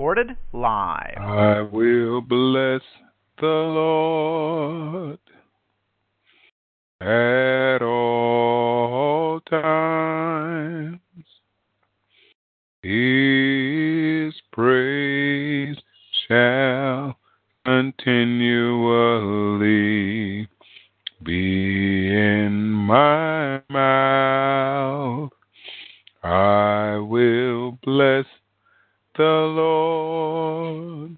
Recorded live. I will bless the Lord at all times. His praise shall continually be in my mouth. I will bless the Lord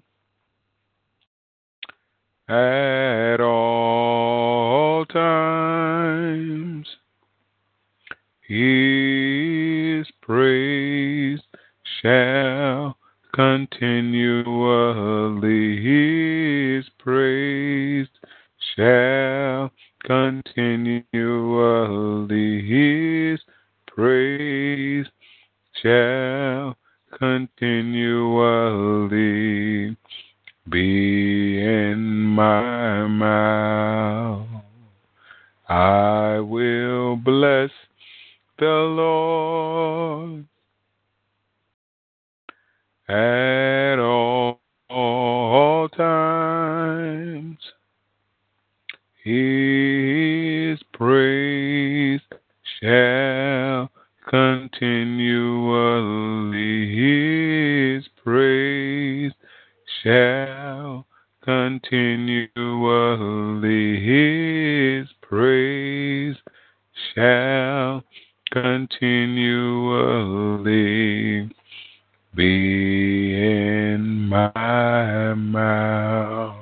at all times. His praise shall continually, His praise shall continually, His praise shall continually be in my mouth. I will bless the Lord at all, all times. His praise shall continually, His praise shall continually, His praise shall continually be in my mouth.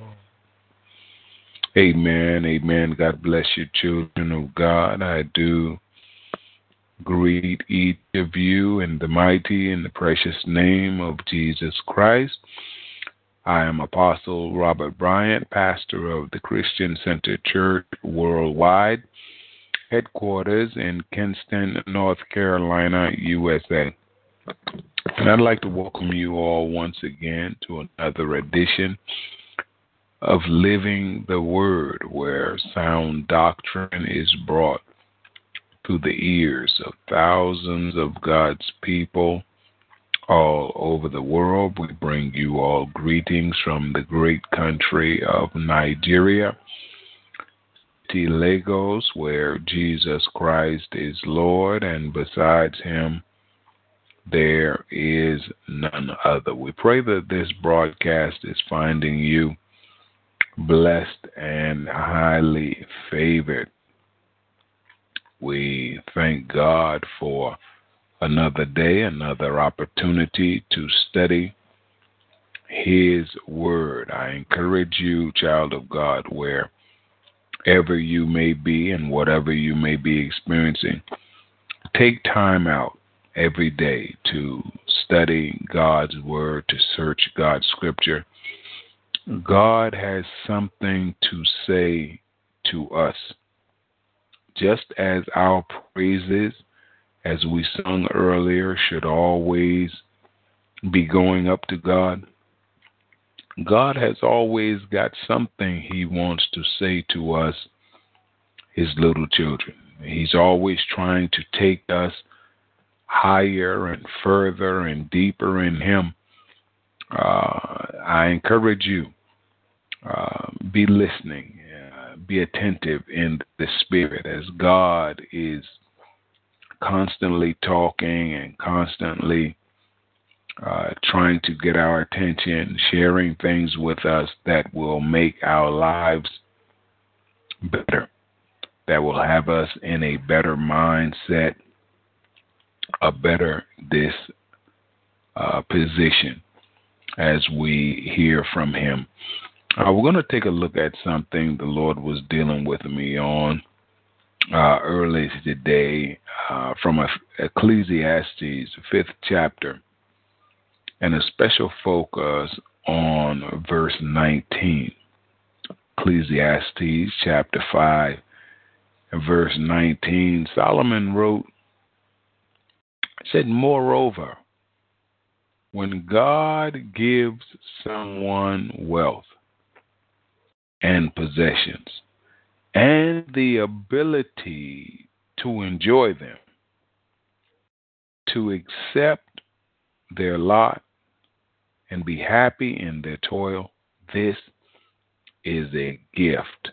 Amen. Amen. God bless you, children of God. I do greet each of you in the mighty and the precious name of Jesus Christ. I am Apostle Robert Bryant, pastor of the Christian Center Church Worldwide, headquarters in Kinston, North Carolina, USA. And I'd like to welcome you all once again to another edition of Living the Word, where sound doctrine is brought to the ears of thousands of God's people all over the world. We bring you all greetings from the great country of Nigeria, to Lagos, where Jesus Christ is Lord, and besides him, there is none other. We pray that this broadcast is finding you blessed and highly favored. We thank God for another day, another opportunity to study His Word. I encourage you, child of God, wherever you may be and whatever you may be experiencing, take time out every day to study God's Word, to search God's Scripture. God has something to say to us. Just as our praises, as we sung earlier, should always be going up to God, God has always got something He wants to say to us, His little children. He's always trying to take us higher and further and deeper in Him. Uh, I encourage you, uh, be listening, be attentive in the Spirit as God is constantly talking and constantly uh, trying to get our attention, sharing things with us that will make our lives better, that will have us in a better mindset, a better this uh, position as we hear from Him. Uh, we're going to take a look at something the Lord was dealing with me on uh, early today uh, from Ecclesiastes, fifth chapter, and a special focus on verse 19. Ecclesiastes chapter 5 and verse 19. Solomon wrote, said, Moreover, when God gives someone wealth and possessions and the ability to enjoy them, to accept their lot and be happy in their toil, this is a gift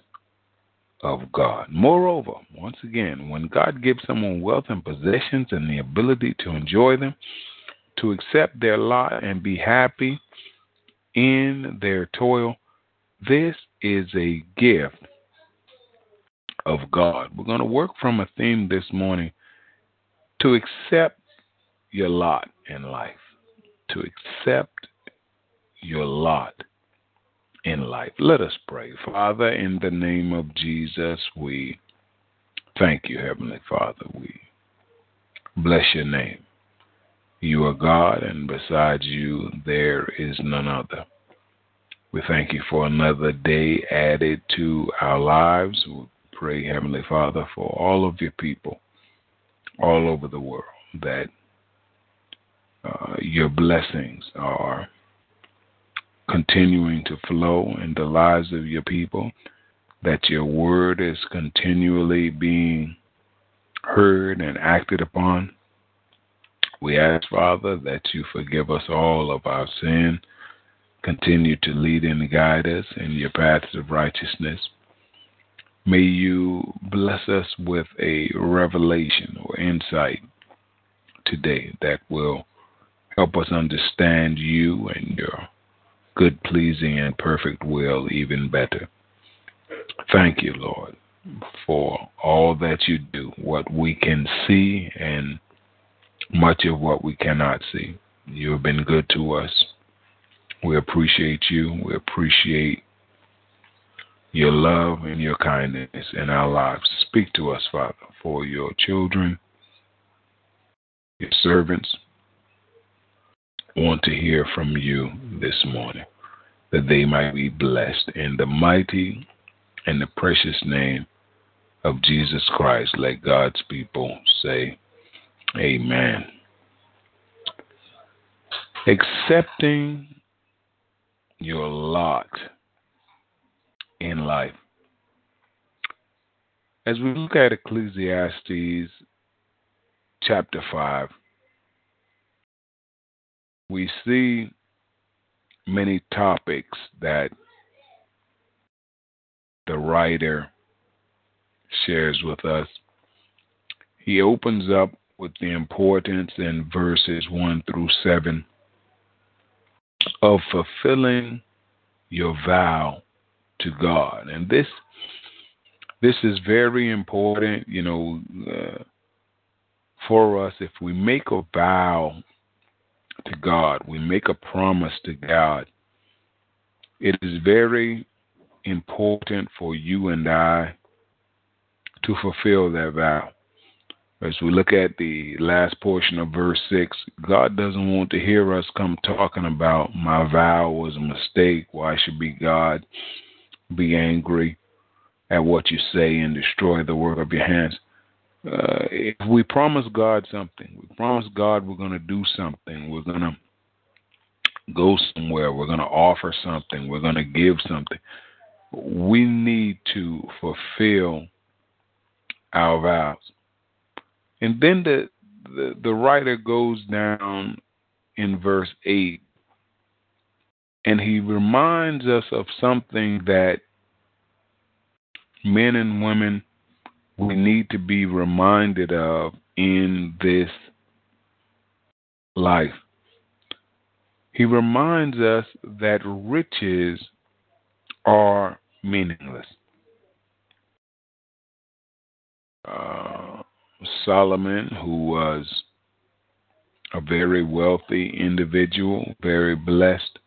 of God. Moreover, once again, when God gives someone wealth and possessions and the ability to enjoy them, to accept their lot and be happy in their toil, this is a gift of God. We're going to work from a theme this morning to accept your lot in life, to accept your lot in life. Let us pray. Father, in the name of Jesus, we thank you, Heavenly Father. We bless your name. You are God, and besides you, there is none other. We thank you for another day added to our lives. We pray, Heavenly Father, for all of your people all over the world that uh, your blessings are continuing to flow in the lives of your people, that your word is continually being heard and acted upon. We ask, Father, that you forgive us all of our sin, continue to lead and guide us in your paths of righteousness. May you bless us with a revelation or insight today that will help us understand you and your good, pleasing, and perfect will even better. Thank you, Lord, for all that you do, what we can see and much of what we cannot see. You have been good to us. We appreciate you. We appreciate your love and your kindness in our lives. Speak to us, Father, for your children, your servants, want to hear from you this morning, that they might be blessed in the mighty and the precious name of Jesus Christ. Let God's people say, Amen. Accepting your lot in life. As we look at Ecclesiastes chapter 5, we see many topics that the writer shares with us. He opens up with the importance in verses 1 through 7 of fulfilling your vow to God. And this this is very important, you know, uh, for us if we make a vow to God, we make a promise to God, it is very important for you and I to fulfill that vow. As we look at the last portion of verse 6, God doesn't want to hear us come talking about my vow was a mistake. Why should be God be angry at what you say and destroy the work of your hands? uh, if we promise God something, we promise God we're going to do something, we're going to go somewhere, we're going to offer something, we're going to give something, we need to fulfill our vows. And then the, the, the writer goes down in verse 8 and he reminds us of something that men and women we need to be reminded of in this life. He reminds us that riches are meaningless. Uh, Solomon, who was a very wealthy individual, very blessed,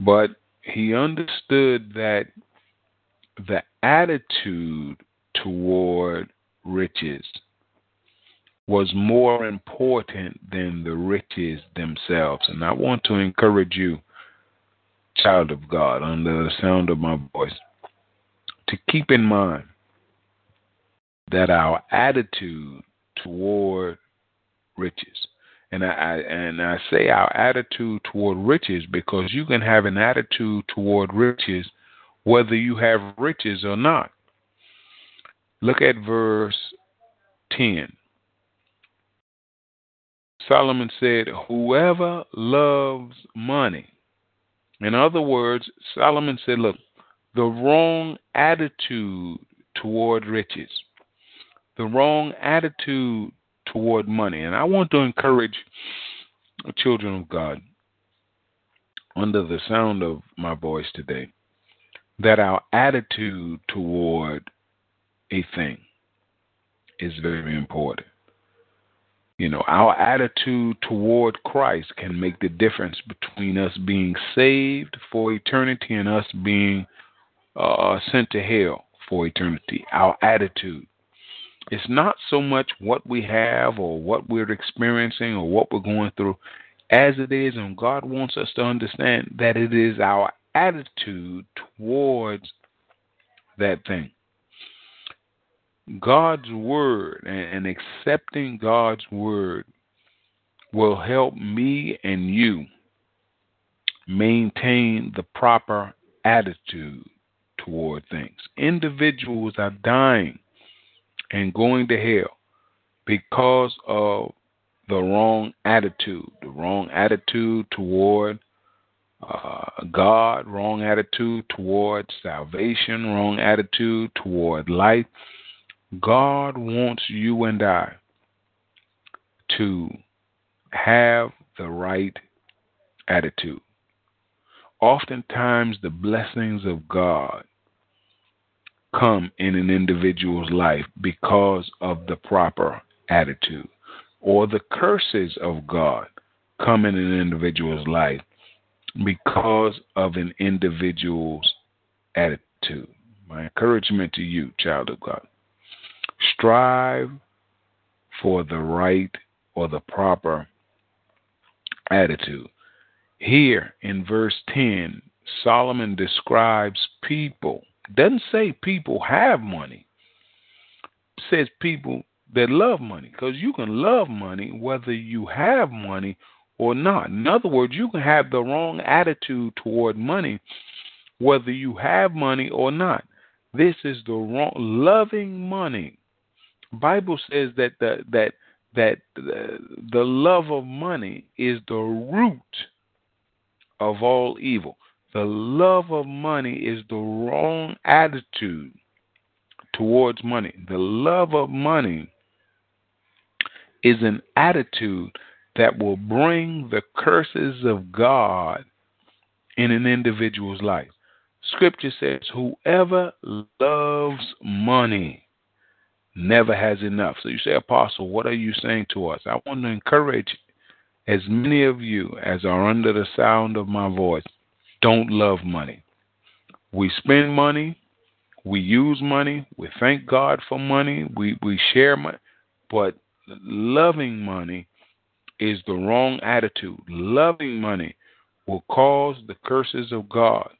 but he understood that the attitude toward riches was more important than the riches themselves. And I want to encourage you, child of God, under the sound of my voice, to keep in mind that our attitude toward riches, and I, and I say our attitude toward riches because you can have an attitude toward riches whether you have riches or not. Look at verse 10. Solomon said, Whoever loves money. In other words, Solomon said, Look, the wrong attitude toward riches, the wrong attitude toward money. And I want to encourage children of God under the sound of my voice today that our attitude toward a thing is very important. You know, our attitude toward Christ can make the difference between us being saved for eternity and us being uh, sent to hell for eternity. Our attitude. It's not so much what we have or what we're experiencing or what we're going through as it is, and God wants us to understand that it is our attitude towards that thing. God's word and, accepting God's word will help me and you maintain the proper attitude toward things. Individuals are dying and going to hell because of the wrong attitude, the wrong attitude toward uh, God, wrong attitude toward salvation, wrong attitude toward life. God wants you and I to have the right attitude. Oftentimes, the blessings of God come in an individual's life because of the proper attitude, or the curses of God come in an individual's life because of an individual's attitude. My encouragement to you, child of God, strive for the right or the proper attitude. Here in verse 10, Solomon describes people doesn't say people have money. Says people that love money because you can love money whether you have money or not. In other words, you can have the wrong attitude toward money whether you have money or not. This is the wrong loving money. Bible says that the that that the, the love of money is the root of all evil. The love of money is the wrong attitude towards money. The love of money is an attitude that will bring the curses of God in an individual's life. Scripture says, Whoever loves money never has enough. So you say, Apostle, what are you saying to us? I want to encourage as many of you as are under the sound of my voice don't love money. We spend money, we use money, we thank God for money, we, we share money, but loving money is the wrong attitude. Loving money will cause the curses of God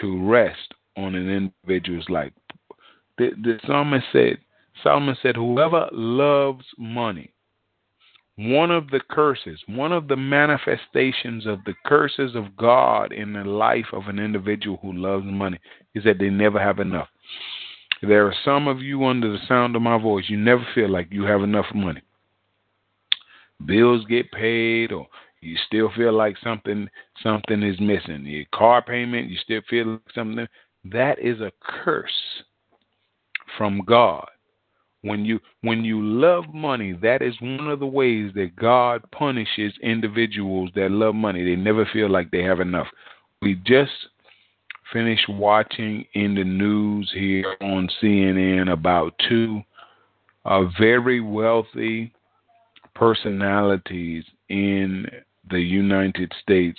to rest on an individual's life. The, the psalmist said, Solomon said, Whoever loves money one of the curses, one of the manifestations of the curses of God in the life of an individual who loves money is that they never have enough. There are some of you under the sound of my voice, you never feel like you have enough money. Bills get paid or you still feel like something something is missing. Your car payment, you still feel like something that is a curse from God when you when you love money, that is one of the ways that God punishes individuals that love money. They never feel like they have enough. We just finished watching in the news here on CNN about two uh, very wealthy personalities in the United States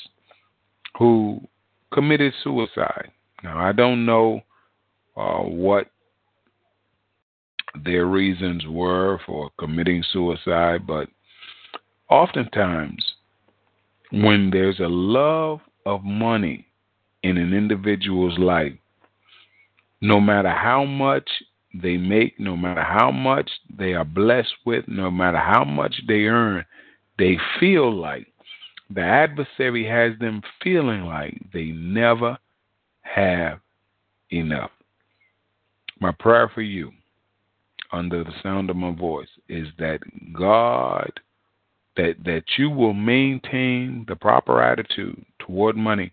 who committed suicide. Now, I don't know uh, what their reasons were for committing suicide, but oftentimes when there's a love of money in an individual's life, no matter how much they make, no matter how much they are blessed with, no matter how much they earn, they feel like the adversary has them feeling like they never have enough. My prayer for you, under the sound of my voice, is that God, that, that you will maintain the proper attitude toward money,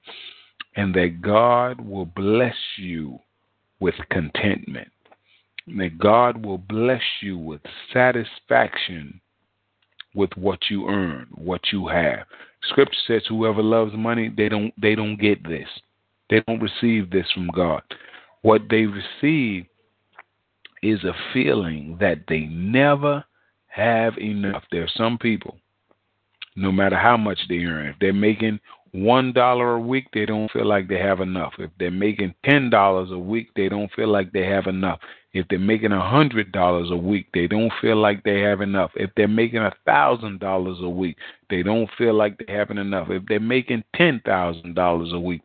and that God will bless you with contentment. That God will bless you with satisfaction with what you earn, what you have. Scripture says whoever loves money, they don't they don't get this. They don't receive this from God. What they receive is a feeling that they never have enough. There are some people, no matter how much they earn, if they're making one dollar a week, they don't feel like they have enough. If they're making ten dollars a week, they don't feel like they have enough. If they're making a hundred dollars a week, they don't feel like they have enough. If they're making a thousand dollars a week, they don't feel like they have enough. If they're making ten thousand dollars a week,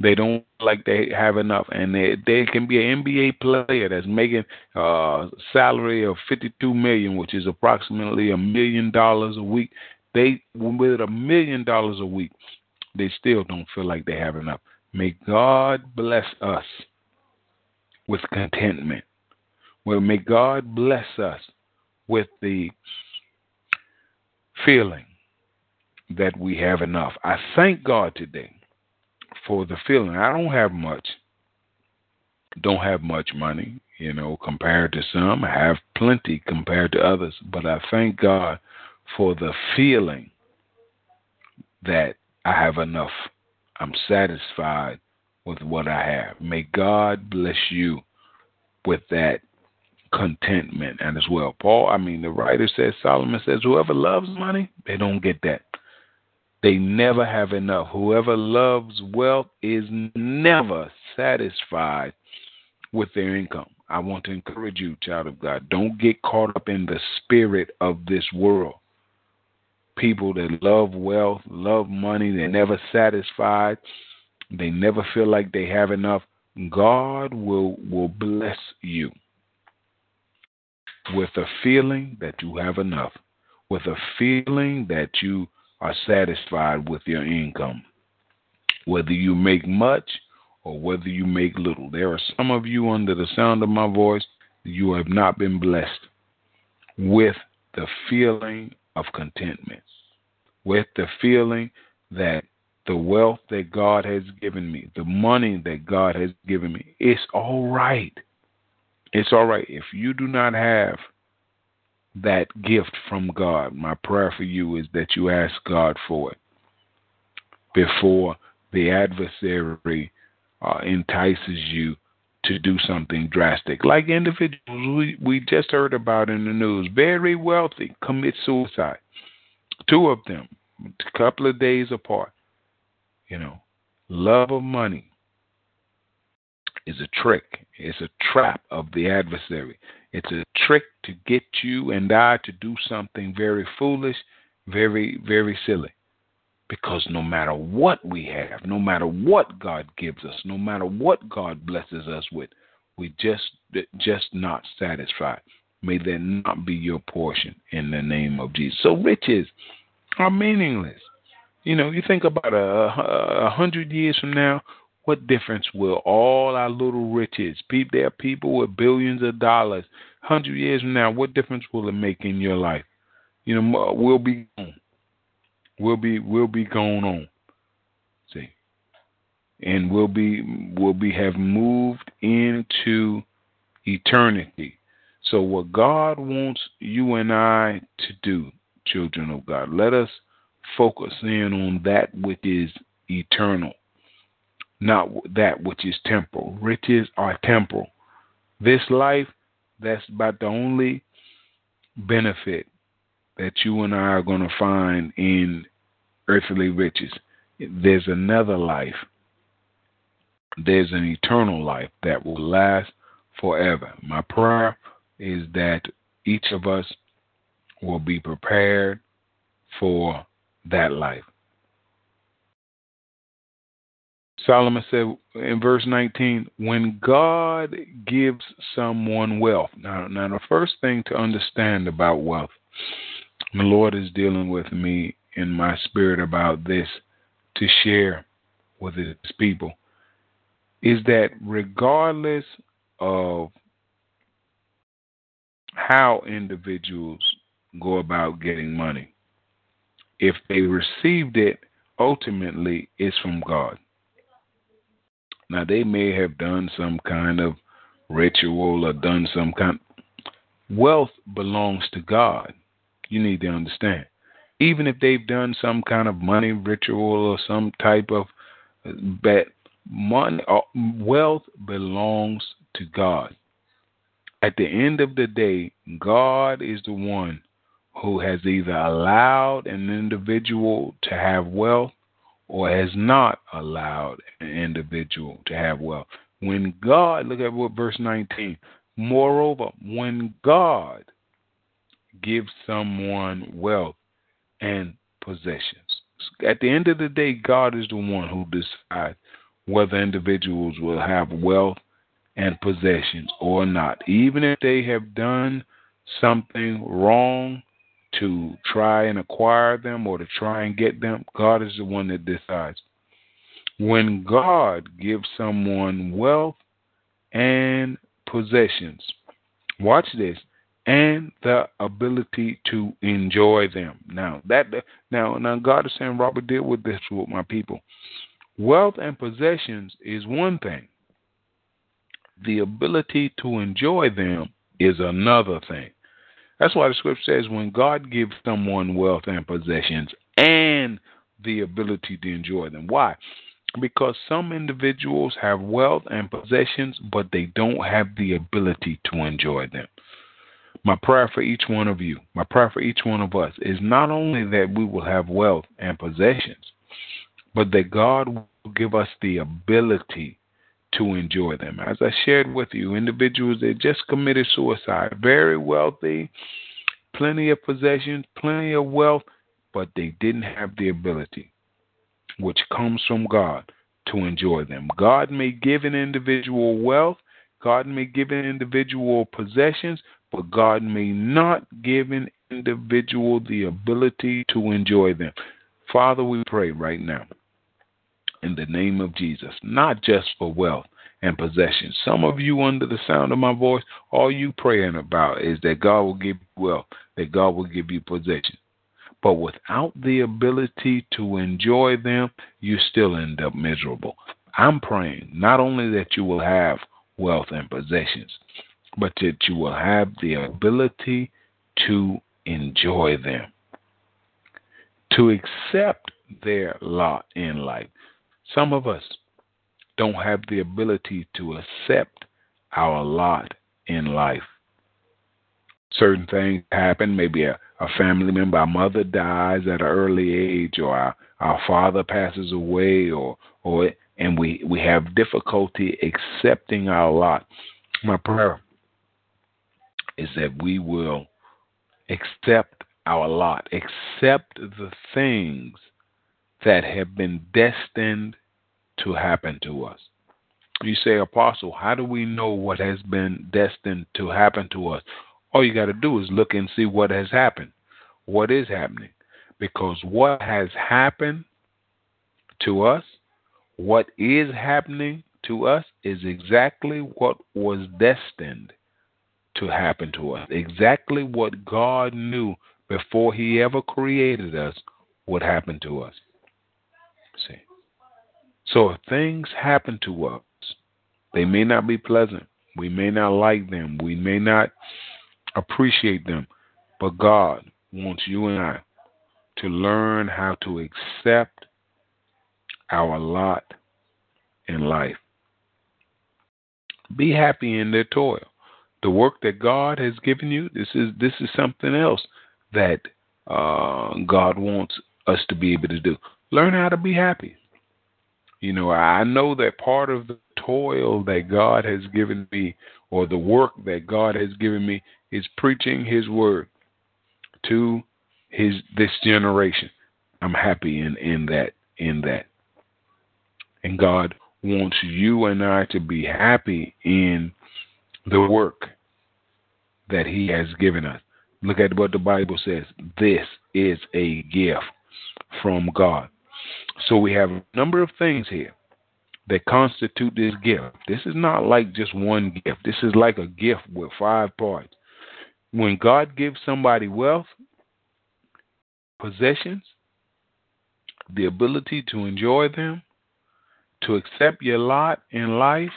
they don't like they have enough. And they they can be an NBA player that's making a salary of fifty two million, which is approximately a million dollars a week. They with a million dollars a week, they still don't feel like they have enough. May God bless us with contentment. Well, may God bless us with the feeling that we have enough. I thank God today for the feeling. I don't have much, don't have much money, you know, compared to some. I have plenty compared to others, but I thank God for the feeling that I have enough. I'm satisfied with what I have. May God bless you with that contentment and as well. Paul, I mean, the writer says, Solomon says, whoever loves money, they don't get that. They never have enough. Whoever loves wealth is never satisfied with their income. I want to encourage you, child of God, don't get caught up in the spirit of this world people that love wealth, love money, they're never satisfied, they never feel like they have enough, God will will bless you with a feeling that you have enough, with a feeling that you are satisfied with your income. Whether you make much or whether you make little. There are some of you under the sound of my voice, you have not been blessed with the feeling of contentment, with the feeling that the wealth that God has given me, the money that God has given me, it's all right. It's all right. If you do not have that gift from God, my prayer for you is that you ask God for it before the adversary uh, entices you to do something drastic. Like individuals we, we just heard about in the news, very wealthy, commit suicide. Two of them, a couple of days apart. You know, love of money is a trick. It's a trap of the adversary. It's a trick to get you and I to do something very foolish, very, very silly. Because no matter what we have, no matter what God gives us, no matter what God blesses us with, we just just not satisfied. May that not be your portion in the name of Jesus. So riches are meaningless. You know, you think about a, a hundred years from now, what difference will all our little riches, be there are people with billions of dollars, hundred years from now, what difference will it make in your life? You know, we'll be gone. We'll be we'll be going on. See, and we'll be we'll be have moved into eternity. So what God wants you and I to do, children of God, let us focus in on that which is eternal not that which is temporal. Riches are temporal. This life, that's about the only benefit that you and I are going to find in earthly riches. There's another life. There's an eternal life that will last forever. My prayer is that each of us will be prepared for that life. Solomon said in verse 19, when God gives someone wealth. Now, now the first thing to understand about wealth, the Lord is dealing with me in my spirit about this to share with his people, is that regardless of how individuals go about getting money, if they received it, ultimately it's from God. Now they may have done some kind of ritual or done some kind. Wealth belongs to God. You need to understand. Even if they've done some kind of money ritual or some type of bet, money, uh, wealth belongs to God. At the end of the day, God is the one who has either allowed an individual to have wealth or has not allowed an individual to have wealth. When God, look at what verse 19, moreover, when God gives someone wealth and possessions, at the end of the day, God is the one who decides whether individuals will have wealth and possessions or not. Even if they have done something wrong to try and acquire them or to try and get them, God is the one that decides. When God gives someone wealth and possessions, watch this, and the ability to enjoy them. Now that now now God is saying, Robert, deal with this with my people. Wealth and possessions is one thing. The ability to enjoy them is another thing. That's why the scripture says when God gives someone wealth and possessions and the ability to enjoy them. Why? Because some individuals have wealth and possessions, but they don't have the ability to enjoy them. My prayer for each one of you, my prayer for each one of us is not only that we will have wealth and possessions, but that God will give us the ability to enjoy them. As I shared with you, individuals that just committed suicide, very wealthy, plenty of possessions, plenty of wealth, but they didn't have the ability, which comes from God, to enjoy them. God may give an individual wealth, God may give an individual possessions, but God may not give an individual the ability to enjoy them. Father, we pray right now in the name of Jesus, not just for wealth and possessions. Some of you, under the sound of my voice, all you praying about is that God will give you wealth, that God will give you possession. But without the ability to enjoy them, you still end up miserable. I'm praying not only that you will have wealth and possessions, but that you will have the ability to enjoy them, to accept their lot in life. Some of us don't have the ability to accept our lot in life. Certain things happen, maybe a, a family member, our mother dies at an early age, or our, our father passes away, or or and we, we have difficulty accepting our lot. My prayer is that we will accept our lot, accept the things that have been destined to happen to us. You say, Apostle, how do we know what has been destined to happen to us? All you got to do is look and see what has happened, what is happening. Because what has happened to us, what is happening to us, is exactly what was destined to happen to us. Exactly what God knew before He ever created us would happen to us. So if things happen to us, they may not be pleasant. We may not like them. We may not appreciate them. But God wants you and I to learn how to accept our lot in life. Be happy in their toil. The work that God has given you, this is this is something else that uh, God wants us to be able to do. Learn how to be happy. You know, I know that part of the toil that God has given me or the work that God has given me is preaching his word to his this generation. I'm happy in, in that in that. And God wants you and I to be happy in the work that He has given us. Look at what the Bible says. This is a gift from God. So we have a number of things here that constitute this gift. This is not like just one gift. This is like a gift with five parts. When God gives somebody wealth, possessions, the ability to enjoy them, to accept your lot in life,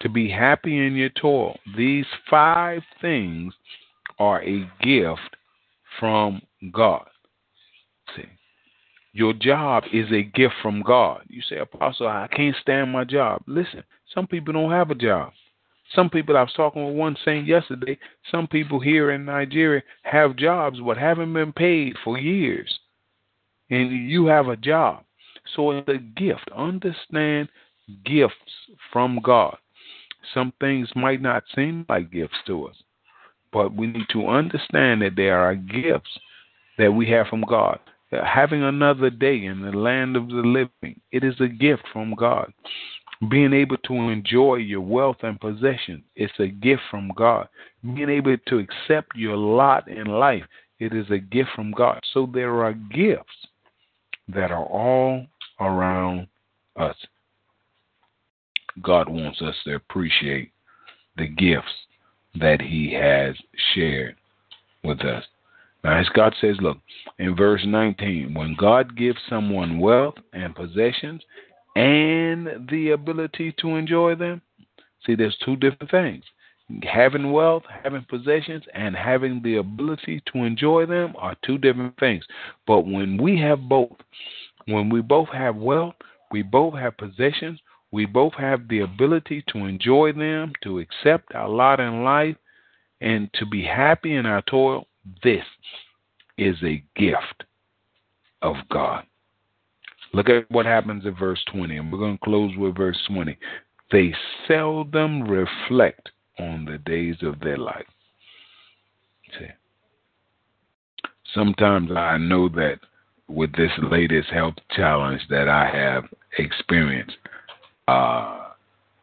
to be happy in your toil. These five things are a gift from God. See, your job is a gift from God. You say, Apostle, I can't stand my job. Listen, some people don't have a job. Some people I was talking with one saying yesterday, some people here in Nigeria have jobs but haven't been paid for years. And you have a job. So it's a gift. Understand gifts from God. Some things might not seem like gifts to us, but we need to understand that there are gifts that we have from God. Uh, having another day in the land of the living, it is a gift from God. Being able to enjoy your wealth and possessions, it's a gift from God. Being able to accept your lot in life, it is a gift from God. So there are gifts that are all around us. God wants us to appreciate the gifts that He has shared with us. As God says, look, in verse 19, when God gives someone wealth and possessions and the ability to enjoy them, see, there's two different things. Having wealth, having possessions, and having the ability to enjoy them are two different things. But when we have both, when we both have wealth, we both have possessions, we both have the ability to enjoy them, to accept our lot in life, and to be happy in our toil. This is a gift of God. Look at what happens in verse 20, and we're going to close with verse 20. They seldom reflect on the days of their life. See, sometimes I know that with this latest health challenge that I have experienced, uh,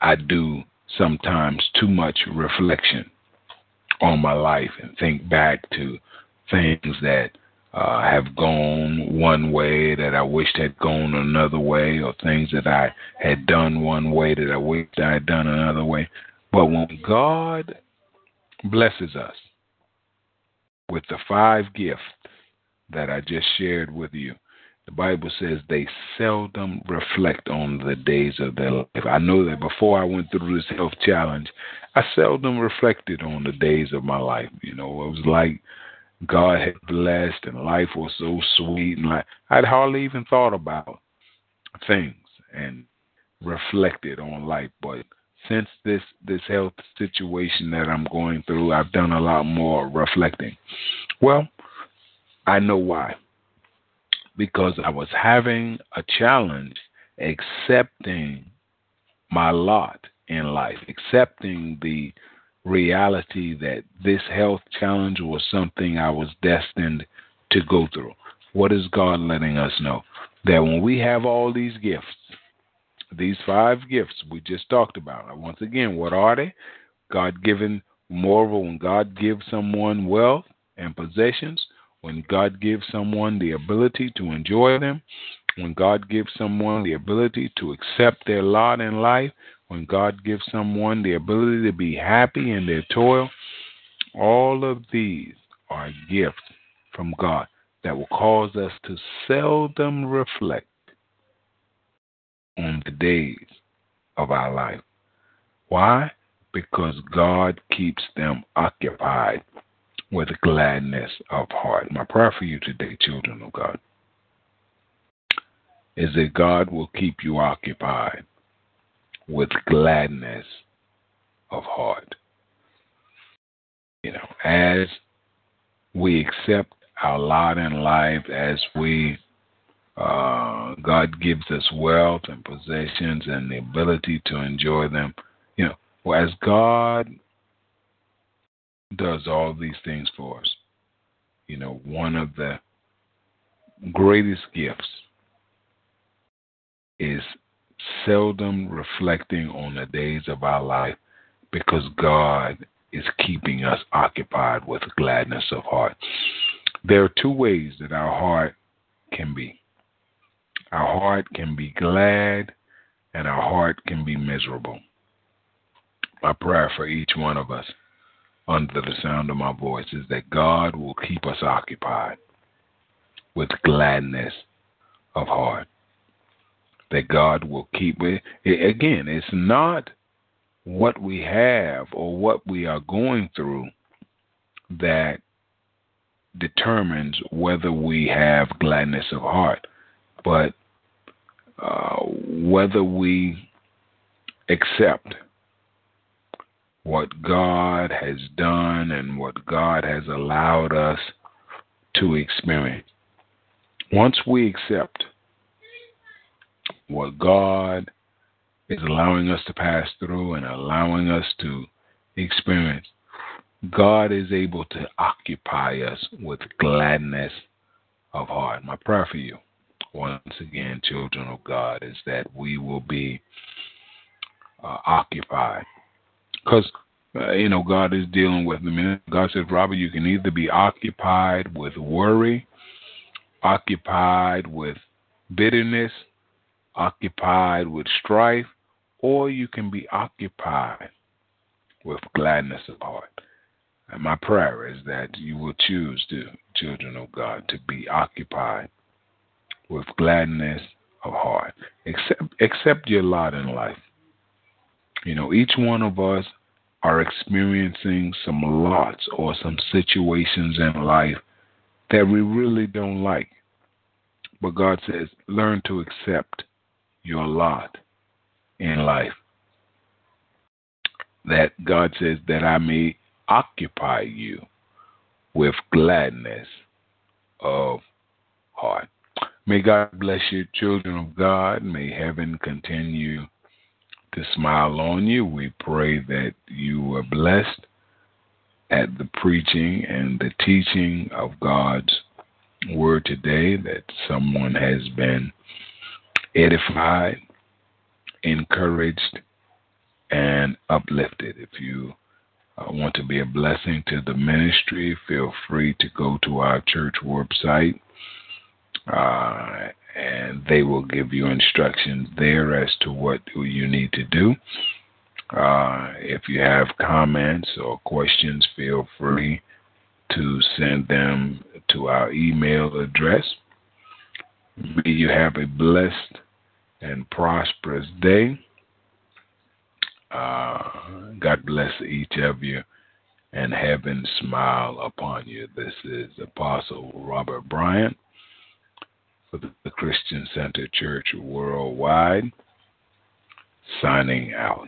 I do sometimes too much reflection on my life and think back to things that uh, have gone one way that I wished had gone another way, or things that I had done one way that I wished I had done another way. But when God blesses us with the five gifts that I just shared with you, the Bible says they seldom reflect on the days of their life. I know that before I went through this health challenge, I seldom reflected on the days of my life. You know, it was like God had blessed and life was so sweet and like I'd hardly even thought about things and reflected on life. But since this this health situation that I'm going through, I've done a lot more reflecting. Well, I know why because I was having a challenge accepting my lot in life, accepting the reality that this health challenge was something I was destined to go through. What is God letting us know? That when we have all these gifts, these five gifts we just talked about, uh, once again, what are they? God given moral, when God gives someone wealth and possessions, when God gives someone the ability to enjoy them, when God gives someone the ability to accept their lot in life, when God gives someone the ability to be happy in their toil, all of these are gifts from God that will cause us to seldom reflect on the days of our life. Why? Because God keeps them occupied with gladness of heart. My prayer for you today, children of God, is that God will keep you occupied with gladness of heart. You know, as we accept our lot in life, as we Uh, God gives us wealth and possessions and the ability to enjoy them. You know, as God does all these things for us, you know, one of the greatest gifts is seldom reflecting on the days of our life because God is keeping us occupied with gladness of heart. There are two ways that our heart can be. Our heart can be glad and our heart can be miserable. My prayer for each one of us under the sound of my voice is that God will keep us occupied with gladness of heart. That God will keep it. Again, it's not what we have or what we are going through that determines whether we have gladness of heart, but uh, whether we accept what God has done and what God has allowed us to experience. Once we accept what God is allowing us to pass through and allowing us to experience, God is able to occupy us with gladness of heart. My prayer for you, once again, children of God, is that we will be uh, occupied. Because, uh, you know, God is dealing with them. God says, Robert, you can either be occupied with worry, occupied with bitterness, occupied with strife, or you can be occupied with gladness of heart. And my prayer is that you will choose to, children of God, to be occupied with gladness of heart. Accept, accept your lot in life. You know, each one of us are experiencing some lots or some situations in life that we really don't like. But God says, learn to accept your lot in life. That God says that I may occupy you with gladness of heart. May God bless you, children of God. May heaven continue to smile on you. We pray that you were blessed at the preaching and the teaching of God's word today, that someone has been edified, encouraged, and uplifted. If you uh, want to be a blessing to the ministry, feel free to go to our church website. Uh, and they will give you instructions there as to what you need to do. Uh, if you have comments or questions, feel free to send them to our email address. May you have a blessed and prosperous day. Uh, God bless each of you and heaven smile upon you. This is Apostle Robert Bryant for the Christian Center Church Worldwide, signing out.